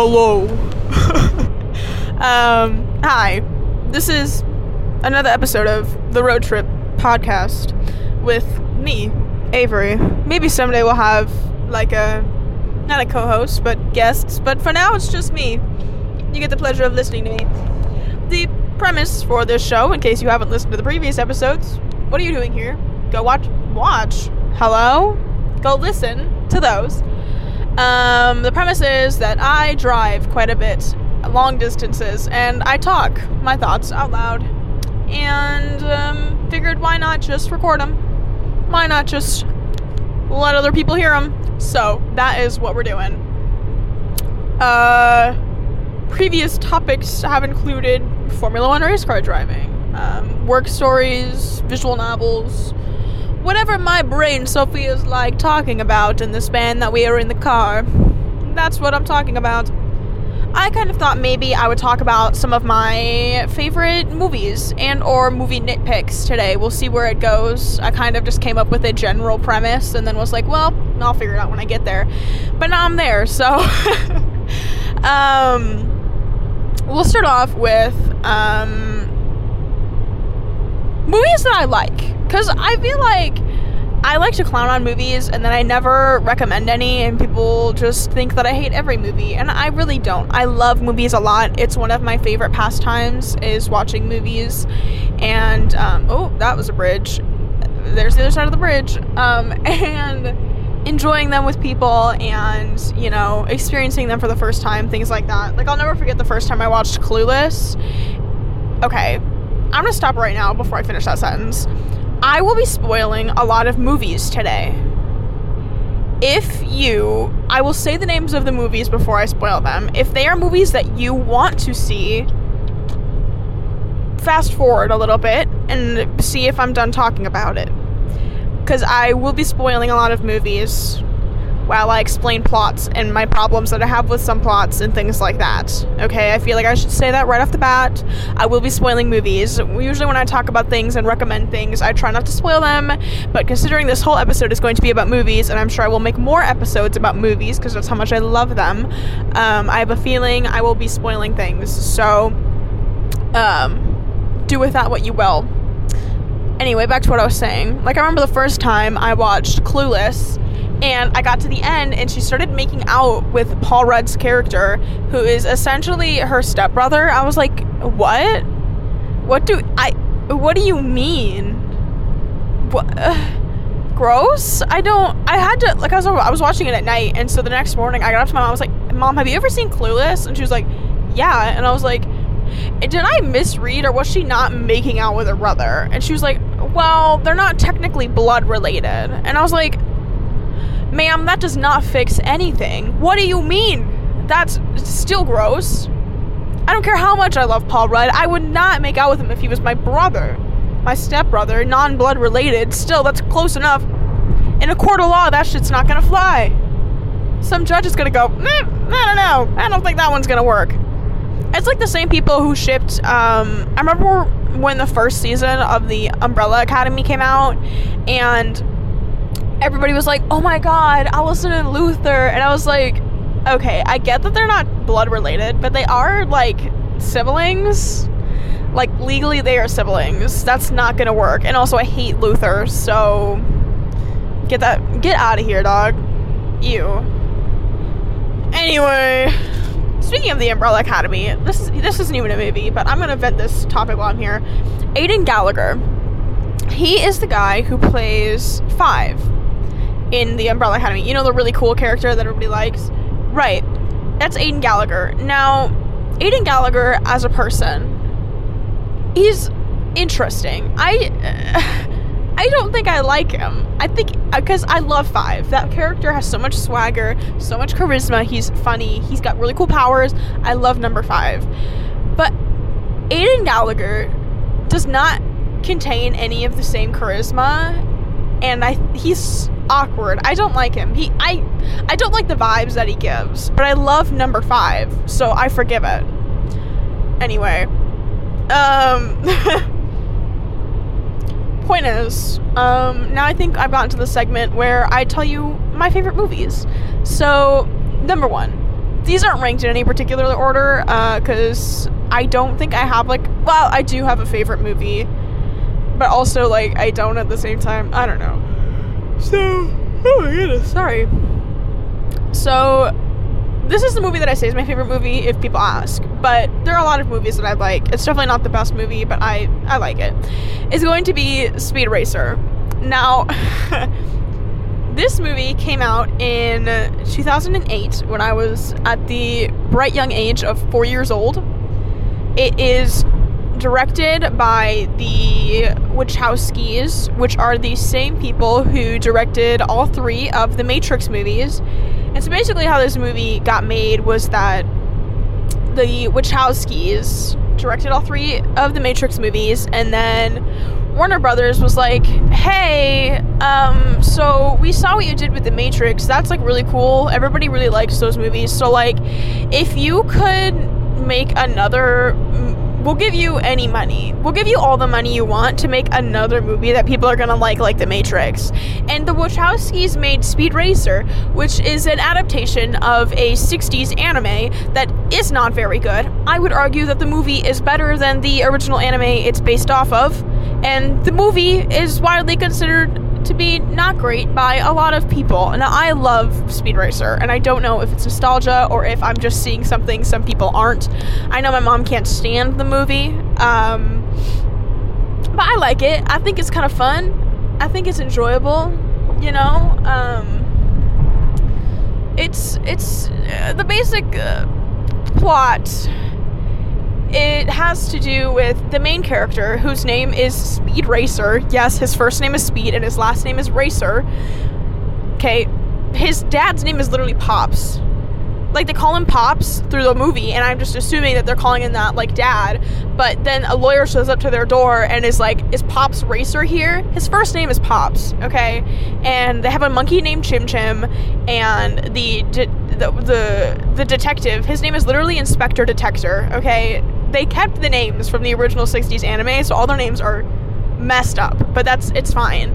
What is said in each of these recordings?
Hello. um, hi. This is another episode of the Road Trip podcast with me, Avery. Maybe someday we'll have like a not a co-host, but guests, but for now it's just me. You get the pleasure of listening to me. The premise for this show, in case you haven't listened to the previous episodes, what are you doing here? Go watch watch. Hello? Go listen to those. Um, the premise is that I drive quite a bit, long distances, and I talk my thoughts out loud. And um, figured why not just record them? Why not just let other people hear them? So that is what we're doing. Uh, previous topics have included Formula One race car driving, um, work stories, visual novels, whatever my brain so feels like talking about in the span that we are in the car. That's what I'm talking about. I kind of thought maybe I would talk about some of my favorite movies and or movie nitpicks today. We'll see where it goes. I kind of just came up with a general premise and then was like, well, I'll figure it out when I get there. But now I'm there, so um we'll start off with um movies that I like cuz I feel like I like to clown on movies and then I never recommend any, and people just think that I hate every movie, and I really don't. I love movies a lot. It's one of my favorite pastimes is watching movies, and um, oh, that was a bridge. There's the other side of the bridge, um, and enjoying them with people and you know experiencing them for the first time, things like that. Like I'll never forget the first time I watched Clueless. Okay, I'm gonna stop right now before I finish that sentence. I will be spoiling a lot of movies today. If you, I will say the names of the movies before I spoil them. If they are movies that you want to see, fast forward a little bit and see if I'm done talking about it. Because I will be spoiling a lot of movies while I explain plots and my problems that I have with some plots and things like that. Okay, I feel like I should say that right off the bat. I will be spoiling movies. Usually, when I talk about things and recommend things, I try not to spoil them, but considering this whole episode is going to be about movies, and I'm sure I will make more episodes about movies because that's how much I love them, um, I have a feeling I will be spoiling things. So, um, do with that what you will. Anyway, back to what I was saying. Like, I remember the first time I watched Clueless and I got to the end and she started making out with Paul Rudd's character, who is essentially her stepbrother. I was like, "What? What do I what do you mean? What gross? I don't I had to like I was I was watching it at night and so the next morning I got up to my mom I was like, "Mom, have you ever seen Clueless?" And she was like, "Yeah." And I was like, did I misread or was she not making out with her brother? And she was like, well, they're not technically blood related. And I was like, Ma'am, that does not fix anything. What do you mean? That's still gross. I don't care how much I love Paul Rudd. I would not make out with him if he was my brother. My stepbrother, non blood related. Still, that's close enough. In a court of law, that shit's not gonna fly. Some judge is gonna go, I don't know. I don't think that one's gonna work. It's like the same people who shipped. Um, I remember when the first season of the Umbrella Academy came out, and everybody was like, "Oh my god, Allison and Luther," and I was like, "Okay, I get that they're not blood related, but they are like siblings. Like legally, they are siblings. That's not gonna work. And also, I hate Luther, so get that get out of here, dog. You. Anyway." Speaking of the Umbrella Academy, this is this isn't even a movie, but I'm gonna vent this topic while I'm here. Aidan Gallagher, he is the guy who plays Five in the Umbrella Academy. You know the really cool character that everybody likes? Right. That's Aidan Gallagher. Now, Aidan Gallagher as a person, he's interesting. I I don't think I like him. I think because uh, I love Five. That character has so much swagger, so much charisma. He's funny. He's got really cool powers. I love Number Five, but Aidan Gallagher does not contain any of the same charisma, and I he's awkward. I don't like him. He I I don't like the vibes that he gives, but I love number 5, so I forgive it. Anyway, um point is, um now I think I've gotten to the segment where I tell you my favorite movies. So, number 1, these aren't ranked in any particular order uh because I don't think I have like well I do have a favorite movie, but also like I don't at the same time. I don't know. So oh my goodness, sorry. So this is the movie that I say is my favorite movie if people ask. But there are a lot of movies that I like. It's definitely not the best movie, but I I like it. It's going to be Speed Racer. Now. this movie came out in 2008 when I was at the bright young age of four years old. It is directed by the Wachowskis, which are the same people who directed all three of the Matrix movies. And so basically, how this movie got made was that the Wachowskis directed all three of the Matrix movies, and then Warner Brothers was like, "Hey, um, so we saw what you did with The Matrix. That's like really cool. Everybody really likes those movies. So like, if you could make another." We'll give you any money. We'll give you all the money you want to make another movie that people are gonna like, like The Matrix. And the Wachowskis made Speed Racer, which is an adaptation of a 60s anime that is not very good. I would argue that the movie is better than the original anime it's based off of and the movie is widely considered to be not great by a lot of people. Now, I love Speed Racer, and I don't know if it's nostalgia or if I'm just seeing something some people aren't. I know my mom can't stand the movie, um, but I like it. I think it's kind of fun. I think it's enjoyable. You know, um, it's it's uh, the basic uh, plot it has to do with the main character whose name is Speed Racer. Yes, his first name is Speed and his last name is Racer. Okay, his dad's name is literally Pops. Like they call him Pops through the movie, and I'm just assuming that they're calling him that like dad. But then a lawyer shows up to their door and is like, "Is Pops Racer here?" His first name is Pops, okay? And they have a monkey named Chim Chim, and the de- the, the the detective, his name is literally Inspector Detector, okay? They kept the names from the original 60s anime, so all their names are messed up, but that's it's fine.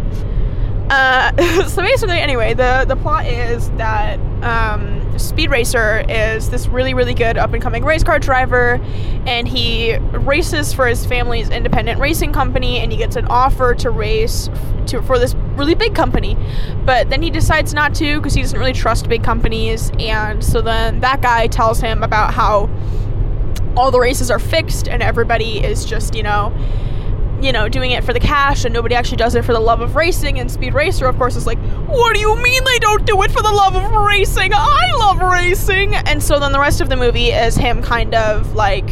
Uh, so basically, anyway, the the plot is that um, Speed Racer is this really really good up and coming race car driver, and he races for his family's independent racing company, and he gets an offer to race to for this really big company, but then he decides not to because he doesn't really trust big companies, and so then that guy tells him about how all the races are fixed and everybody is just, you know, you know, doing it for the cash and nobody actually does it for the love of racing. And Speed Racer, of course, is like, what do you mean they don't do it for the love of racing? I love racing. And so then the rest of the movie is him kind of like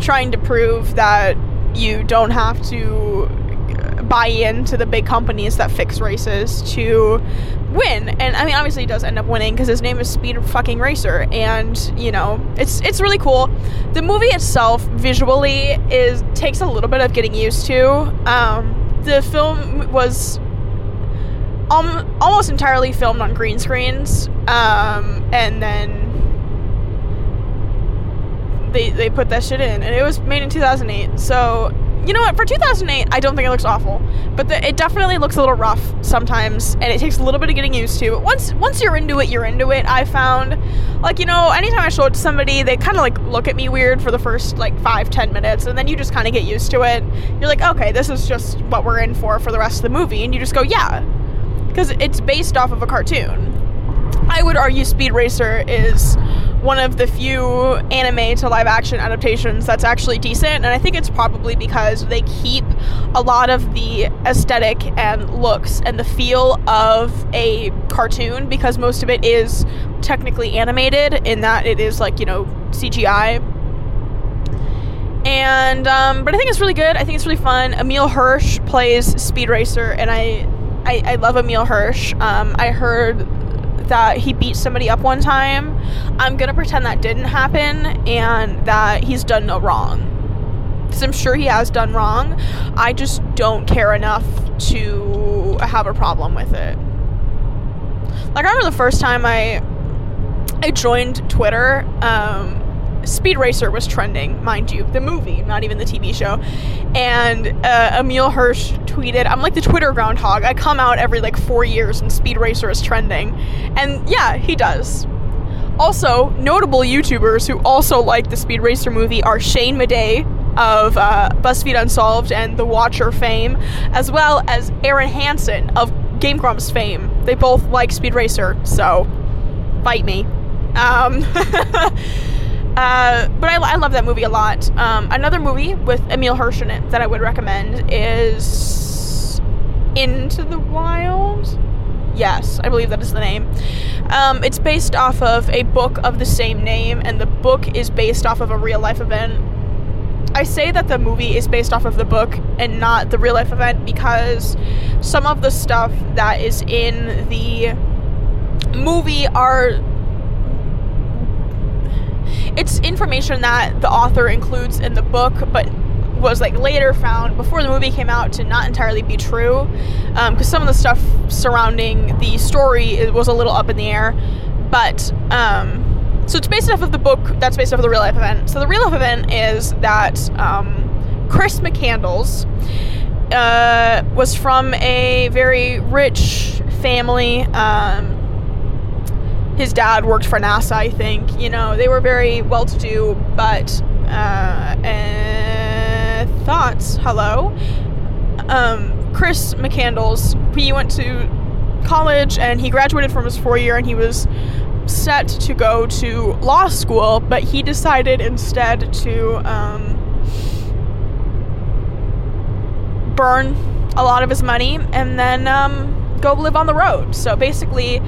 trying to prove that you don't have to buy into the big companies that fix races to win. And I mean, obviously, he does end up winning because his name is Speed Fucking Racer, and you know, it's it's really cool. The movie itself, visually, is takes a little bit of getting used to. Um, the film was um, almost entirely filmed on green screens, um, and then they they put that shit in, and it was made in 2008. So you know what? For 2008, I don't think it looks awful, but the, it definitely looks a little rough sometimes, and it takes a little bit of getting used to. But once once you're into it, you're into it. I found, like you know, anytime I show it to somebody, they kind of like look at me weird for the first like five ten minutes, and then you just kind of get used to it. You're like, okay, this is just what we're in for for the rest of the movie, and you just go, yeah, because it's based off of a cartoon. I would argue Speed Racer is one of the few anime to live action adaptations that's actually decent and i think it's probably because they keep a lot of the aesthetic and looks and the feel of a cartoon because most of it is technically animated in that it is like you know cgi and um, but i think it's really good. I think it's really fun. Emile hirsch plays speed racer and i i, I love Emile hirsch. Um, i heard that he beat somebody up one time, I'm gonna pretend that didn't happen and that he's done no wrong. Because I'm sure he has done wrong. I just don't care enough to have a problem with it. Like I remember the first time I I joined Twitter. Um, Speed Racer was trending, mind you, the movie, not even the TV show. And uh, Emile Hirsch tweeted, I'm like the Twitter groundhog. I come out every like four years and Speed Racer is trending. And yeah, he does. Also, notable YouTubers who also like the Speed Racer movie are Shane Madej of uh, BuzzFeed Unsolved and The Watcher fame, as well as Arin Hanson of Game Grumps fame. They both like Speed Racer, so fight me. Um, uh, but I, I, love that movie a lot. Um, another movie with Emile Hirsch in it that I would recommend is Into the Wild. Yes, I believe that is the name. Um, it's based off of a book of the same name, and the book is based off of a real life event. I say that the movie is based off of the book and not the real life event because some of the stuff that is in the movie are it's information that the author includes in the book but was like later found before the movie came out to not entirely be true because um, some of the stuff surrounding the story was a little up in the air but um, so it's based off of the book that's based off of the real life event. So the real life event is that um, chris mccandless uh, was from a very rich family um, his dad worked for nasa i think you know they were very well to do but uh, thoughts. Hello. Um, Chris McCandless, he went to college and he graduated from his four year and he was set to go to law school, but he decided instead to um, burn a lot of his money and then um, go live on the road. So basically,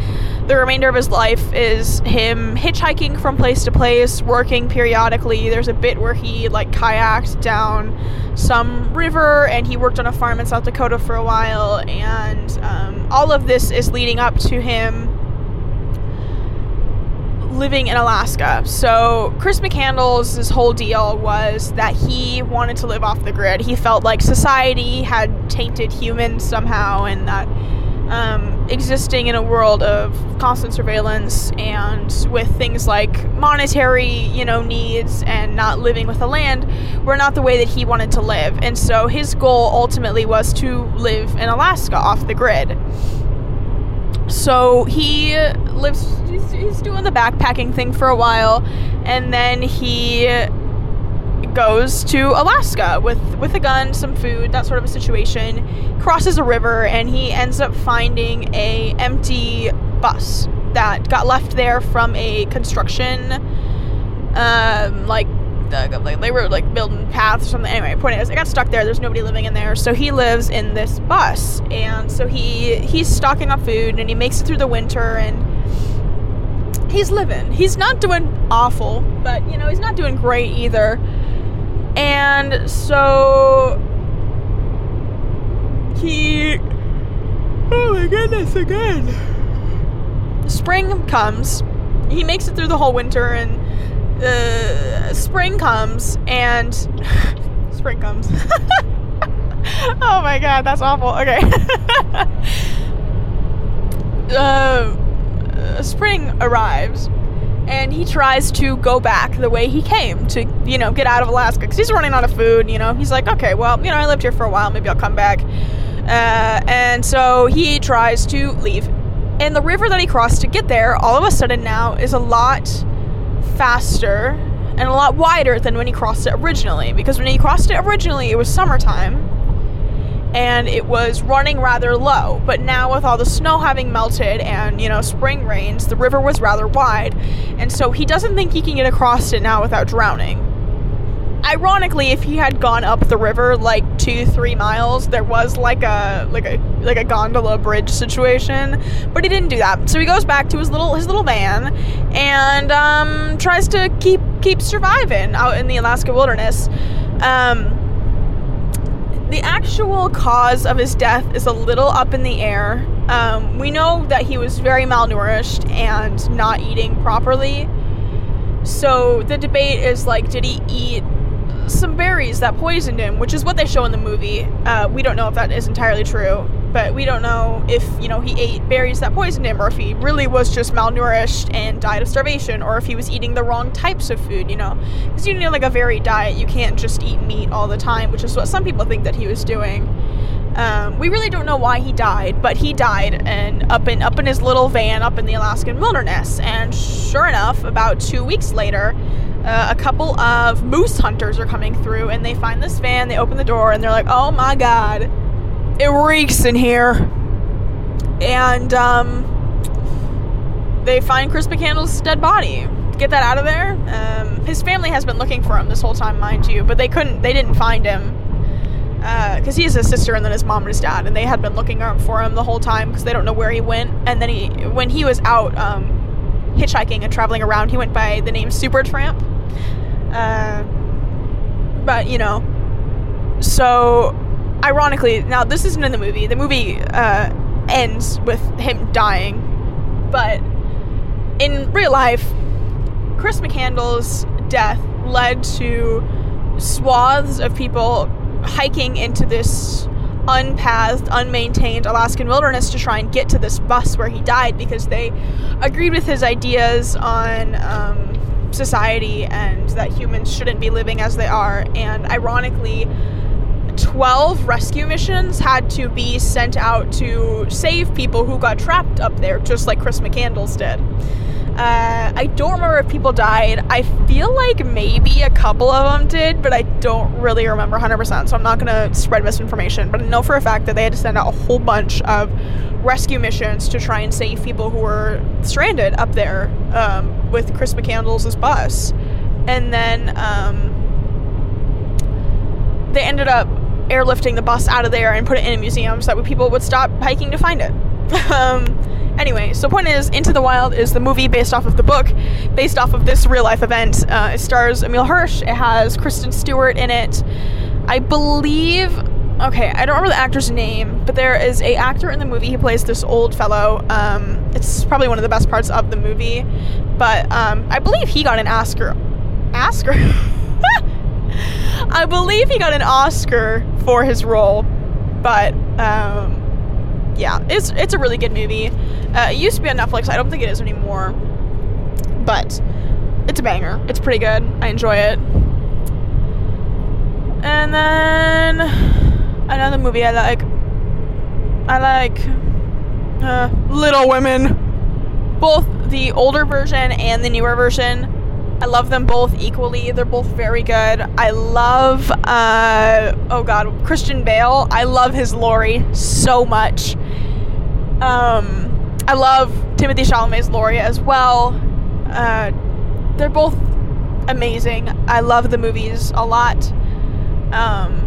the remainder of his life is him hitchhiking from place to place, working periodically. There's a bit where he like kayaked down some river and he worked on a farm in South Dakota for a while. And um, all of this is leading up to him living in Alaska. So Chris McCandless' whole deal was that he wanted to live off the grid. He felt like society had tainted humans somehow and that um, existing in a world of constant surveillance and with things like monetary, you know, needs and not living with the land were not the way that he wanted to live. And so his goal ultimately was to live in Alaska off the grid. So he lives, he's, he's doing the backpacking thing for a while, and then he goes to Alaska with with a gun, some food, that sort of a situation. Crosses a river and he ends up finding a empty bus that got left there from a construction um like they were like building paths or something. Anyway, point is, it got stuck there. There's nobody living in there, so he lives in this bus, and so he he's stocking up food, and he makes it through the winter, and he's living. He's not doing awful, but you know he's not doing great either. And so he Oh my goodness again. Spring comes. He makes it through the whole winter and uh, spring comes and spring comes. oh my god, that's awful. Okay. uh, spring arrives and he tries to go back the way he came to, you know, get out of Alaska because he's running out of food. You know, he's like, okay, well, you know, I lived here for a while, maybe I'll come back. Uh, and so he tries to leave. And the river that he crossed to get there, all of a sudden now, is a lot faster and a lot wider than when he crossed it originally. Because when he crossed it originally, it was summertime and it was running rather low. But now, with all the snow having melted and, you know, spring rains, the river was rather wide. And so he doesn't think he can get across it now without drowning. Ironically, if he had gone up the river like two, three miles, there was like a like a like a gondola bridge situation, but he didn't do that. So he goes back to his little his little van and um, tries to keep keep surviving out in the Alaska wilderness. Um, the actual cause of his death is a little up in the air. Um, we know that he was very malnourished and not eating properly. So the debate is like, did he eat some berries that poisoned him, which is what they show in the movie. Uh, we don't know if that is entirely true but we don't know if you know he ate berries that poisoned him or if he really was just malnourished and died of starvation or if he was eating the wrong types of food you know because you need like a varied diet you can't just eat meat all the time which is what some people think that he was doing Um, we really don't know why he died, but he died and up in up in his little van up in the Alaskan wilderness. And sure enough, about two weeks later, uh, a couple of moose hunters are coming through, and they find this van. They open the door, and they're like, "Oh my god, it reeks in here!" And um, they find Chris McCandless's dead body. Get that out of there. Um, his family has been looking for him this whole time, mind you, but they couldn't. They didn't find him because uh, he has a sister and then his mom and his dad, and they had been looking for him the whole time because they don't know where he went. And then he, when he was out um, hitchhiking and traveling around, he went by the name Supertramp. Uh, but you know, so ironically, now this isn't in the movie. The movie uh, ends with him dying, but in real life, Chris McCandless's death led to swaths of people hiking into this unpathed, unmaintained Alaskan wilderness to try and get to this bus where he died because they agreed with his ideas on um, society and that humans shouldn't be living as they are. And ironically, 12 rescue missions had to be sent out to save people who got trapped up there, just like Chris McCandless did. Uh, I don't remember if people died. I feel like maybe a couple of them did, but I don't really remember 100%, so I'm not going to spread misinformation. But I know for a fact that they had to send out a whole bunch of rescue missions to try and save people who were stranded up there um, with Chris McCandless' bus. And then um, they ended up airlifting the bus out of there and put it in a museum so that people would stop hiking to find it. um, Anyway, so the point is, Into the Wild is the movie based off of the book, based off of this real life event. Uh, it stars Emile Hirsch. It has Kristen Stewart in it. I believe. Okay, I don't remember the actor's name, but there is a actor in the movie. He plays this old fellow. Um, it's probably one of the best parts of the movie, but um, I believe he got an Oscar. Oscar. I believe he got an Oscar for his role, but um, yeah, it's it's a really good movie. Uh, it used to be on Netflix. I don't think it is anymore, but it's a banger. It's pretty good. I enjoy it. And then another movie I like. I like uh, Little Women, both the older version and the newer version. I love them both equally. They're both very good. I love, uh, oh god, Christian Bale. I love his Laurie so much. Um, I love Timothée Chalamet's Laurie as well. Uh, they're both amazing. I love the movies a lot. Um,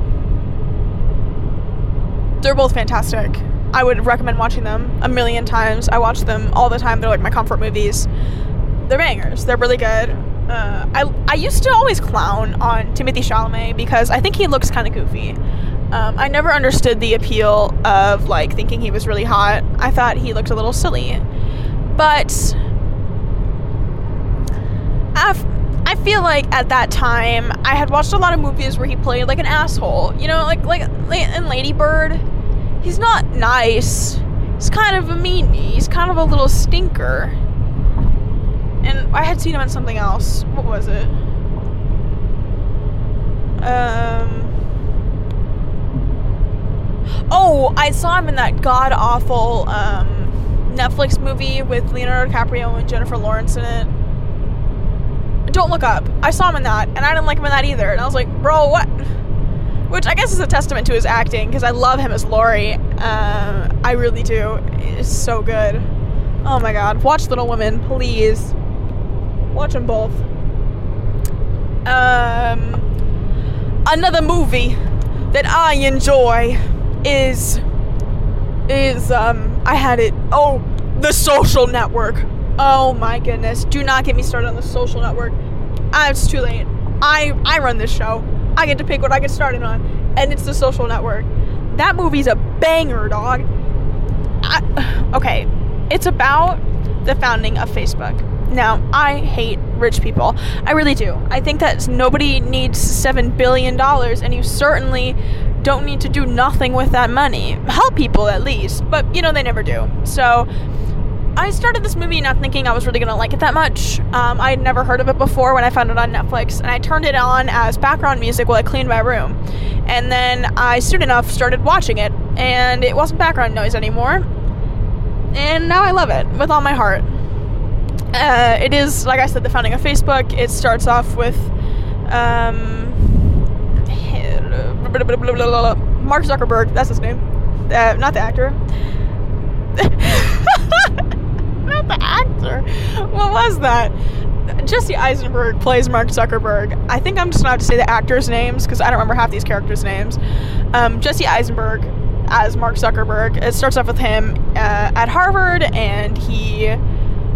they're both fantastic. I would recommend watching them a million times. I watch them all the time. They're like my comfort movies. They're bangers. They're really good. Uh, I I used to always clown on Timothée Chalamet because I think he looks kind of goofy. Um, I never understood the appeal of like thinking he was really hot. I thought he looked a little silly, but I've, I feel like at that time I had watched a lot of movies where he played like an asshole. You know, like like, like in Lady Bird, he's not nice. He's kind of a meanie. He's kind of a little stinker and I had seen him in something else. What was it? Um. Oh, I saw him in that god awful um, Netflix movie with Leonardo DiCaprio and Jennifer Lawrence in it. Don't look up. I saw him in that, and I didn't like him in that either. And I was like, bro, what? Which I guess is a testament to his acting because I love him as Laurie. Uh, I really do. It's so good. Oh my god. Watch Little Women, please. Watch them both. Um, another movie that I enjoy is is um I had it. Oh, The Social Network. Oh my goodness! Do not get me started on The Social Network. Ah, it's too late. I I run this show. I get to pick what I get started on, and it's The Social Network. That movie's a banger, dog. I, okay, it's about the founding of Facebook now, I hate rich people. I really do. I think that nobody needs $7 billion, and you certainly don't need to do nothing with that money. Help people at least, but you know, they never do. So, I started this movie not thinking I was really gonna like it that much. Um, I had never heard of it before when I found it on Netflix, and I turned it on as background music while I cleaned my room. And then I, soon enough, started watching it and it wasn't background noise anymore. And now I love it with all my heart. Uh, it is, like I said, the founding of Facebook. It starts off with um, Mark Zuckerberg. That's his name. Uh, not the actor. not the actor. What was that? Jesse Eisenberg plays Mark Zuckerberg. I think I'm just have to say the actors' names because I don't remember half these characters' names. Um, Jesse Eisenberg as Mark Zuckerberg. It starts off with him uh, at Harvard, and he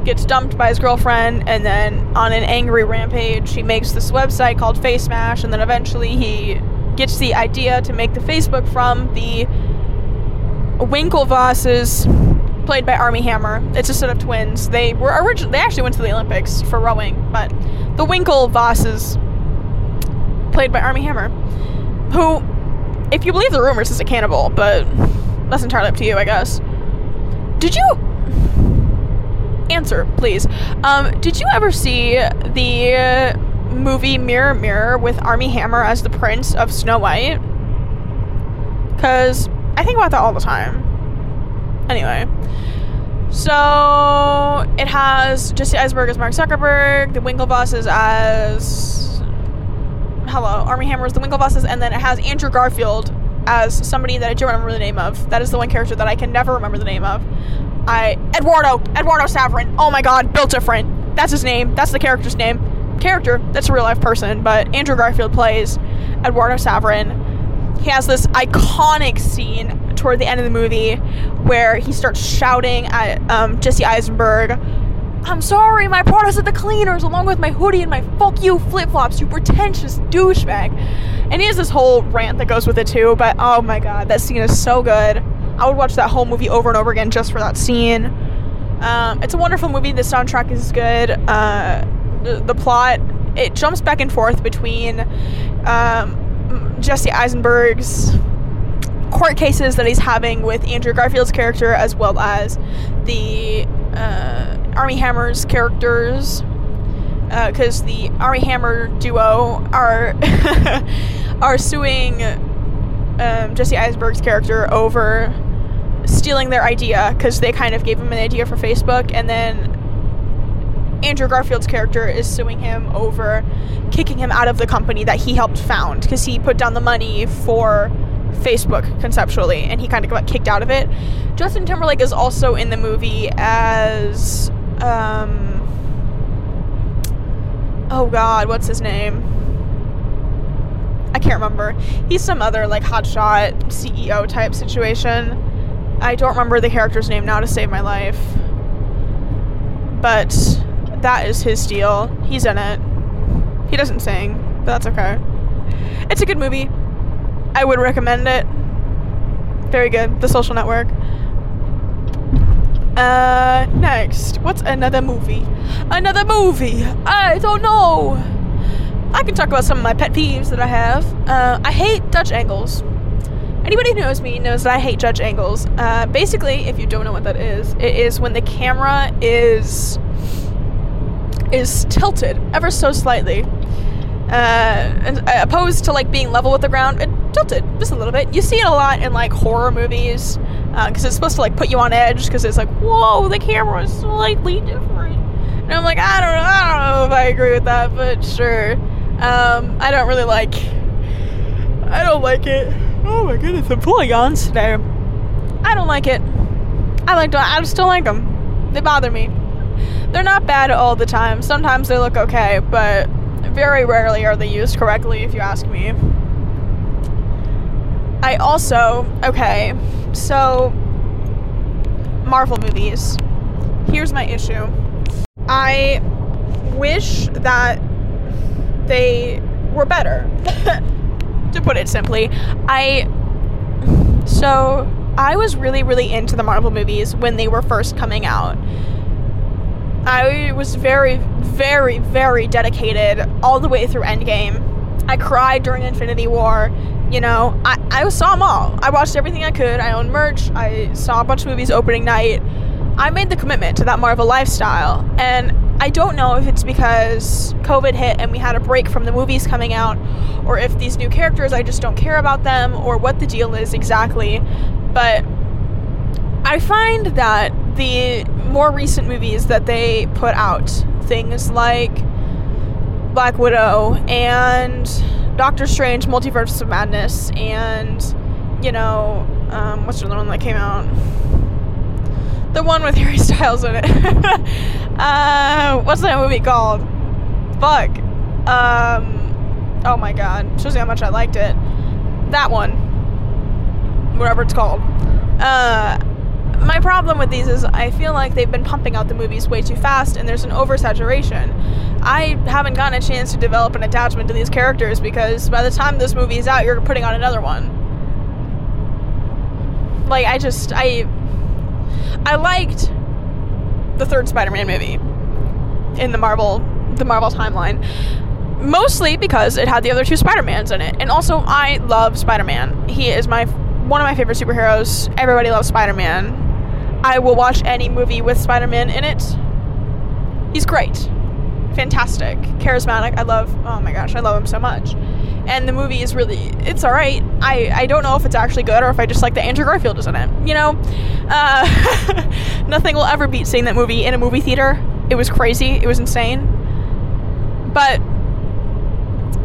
gets dumped by his girlfriend, and then on an angry rampage, he makes this website called Facemash, and then eventually he gets the idea to make the Facebook from the Winklevosses, played by Armie Hammer. It's a set of twins. They were originally they actually went to the Olympics for rowing, but the Winklevosses, played by Armie Hammer, who, if you believe the rumors, is a cannibal, but that's entirely up to you, I guess. Did you answer, please? Um, did you ever see the movie Mirror Mirror with Armie Hammer as the Prince of Snow White? Because I think about that all the time. Anyway. So it has Jesse Eisenberg as Mark Zuckerberg, the Winklevosses as hello, Armie Hammer is the Winklevosses, and then it has Andrew Garfield as somebody that I don't remember the name of. That is the one character that I can never remember the name of. I Eduardo Eduardo Saverin. Oh my God, Bill different. That's his name. That's the character's name. Character. That's a real life person. But Andrew Garfield plays Eduardo Saverin. He has this iconic scene toward the end of the movie where he starts shouting at um, Jesse Eisenberg. I'm sorry, my Prada's at the cleaners along with my hoodie and my fuck you flip flops, you pretentious douchebag. And he has this whole rant that goes with it too, but oh my god, that scene is so good. I would watch that whole movie over and over again just for that scene. Um, it's a wonderful movie. The soundtrack is good. Uh, the, the, plot it jumps back and forth between um, Jesse Eisenberg's court cases that he's having with Andrew Garfield's character, as well as the uh, Armie Hammer's characters, because uh, the Armie Hammer duo are are suing um, Jesse Eisenberg's character over stealing their idea because they kind of gave him an idea for Facebook, and then Andrew Garfield's character is suing him over kicking him out of the company that he helped found because he put down the money for Facebook conceptually and he kind of got kicked out of it. Justin Timberlake is also in the movie as um Oh god, what's his name? I can't remember. He's some other like hotshot CEO type situation. I don't remember the character's name now to save my life. But that is his deal. He's in it. He doesn't sing, but that's okay. It's a good movie. I would recommend it. Very good. The Social Network. Uh, next. What's another movie? Another movie! I don't know! I can talk about some of my pet peeves that I have. Uh, I hate Dutch angles. Anybody who knows me knows that I hate Dutch angles. Uh, basically, if you don't know what that is, it is when the camera is is tilted ever so slightly, uh, uh, opposed to like being level with the ground. It tilted just a little bit. You see it a lot in like horror movies because uh, it's supposed to like put you on edge because it's like whoa, the camera is slightly different. And I'm like, I don't know, I don't know if I agree with that, but sure. Um, I don't really like. I don't like it. Oh my goodness, I'm on today. I don't like it. I like. I just don't like them. They bother me. They're not bad all the time. Sometimes they look okay, but very rarely are they used correctly, if you ask me. I also. Okay, so. Marvel movies. Here's my issue. I wish that they were better. to put it simply. I so I was really really into the Marvel movies when they were first coming out. I was very very very dedicated all the way through Endgame. I cried during Infinity War. You know, I, I saw them all. I watched everything I could. I owned merch. I saw a bunch of movies opening night. I made the commitment to that Marvel lifestyle. And I don't know if it's because COVID hit and we had a break from the movies coming out, or if these new characters, I just don't care about them, or what the deal is exactly. But I find that the more recent movies that they put out, things like Black Widow and Doctor Strange Multiverse of Madness and you know, um, what's the other one that came out? The one with Harry Styles in it. uh, what's that movie called? Fuck. Um, oh my god. Shows you how much I liked it. That one. Whatever it's called. Uh, my problem with these is I feel like they've been pumping out the movies way too fast and there's an oversaturation. I haven't gotten a chance to develop an attachment to these characters because by the time this movie is out, you're putting on another one. Like I just I I liked the third Spider-Man movie in the Marvel the Marvel timeline. Mostly because it had the other two Spider-Mans in it. And also I love Spider-Man. He is my one of my favorite superheroes. Everybody loves Spider-Man. I will watch any movie with Spider-Man in it. He's great. Fantastic. Charismatic. I love oh my gosh, I love him so much and the movie is really it's all right. I I don't know if it's actually good or if I just like that Andrew Garfield is in it. You know, uh, nothing will ever beat seeing that movie in a movie theater. It was crazy. It was insane. But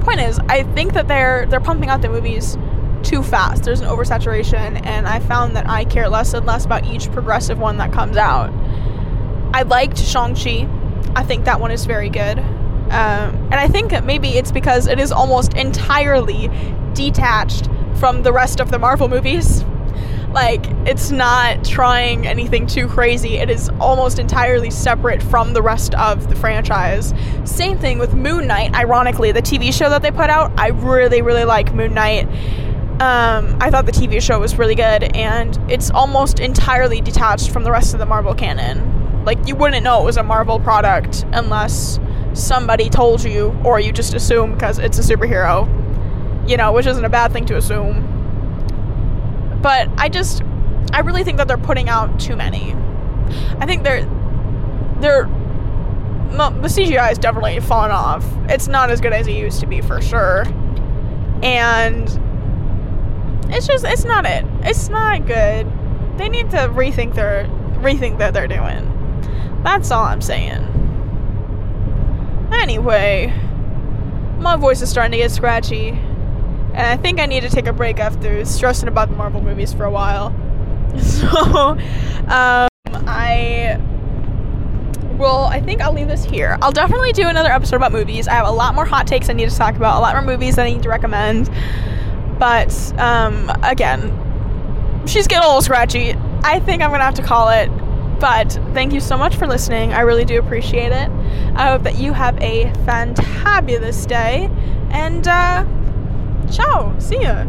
point is, I think that they're they're pumping out the movies too fast. There's an oversaturation, and I found that I care less and less about each progressive one that comes out. I liked Shang Chi. I think that one is very good. Um, and I think maybe it's because it is almost entirely detached from the rest of the Marvel movies. Like, it's not trying anything too crazy. It is almost entirely separate from the rest of the franchise. Same thing with Moon Knight, ironically, the TV show that they put out. I really, really like Moon Knight. Um, I thought the TV show was really good, and it's almost entirely detached from the rest of the Marvel canon. Like, you wouldn't know it was a Marvel product unless somebody told you, or you just assume because it's a superhero, you know, which isn't a bad thing to assume. But I just, I really think that they're putting out too many. I think they're, they're, no, the CGI is definitely fallen off. It's not as good as it used to be for sure. And it's just, it's not it. It's not good. They need to rethink their, rethink that they're doing. That's all I'm saying. Anyway, my voice is starting to get scratchy, and I think I need to take a break after stressing about the Marvel movies for a while. So, um, I will, I think I'll leave this here. I'll definitely do another episode about movies. I have a lot more hot takes I need to talk about, a lot more movies that I need to recommend. But, um, again, she's getting a little scratchy. I think I'm gonna have to call it but thank you so much for listening. I really do appreciate it. I hope that you have a fantabulous day. And, uh, ciao. See ya.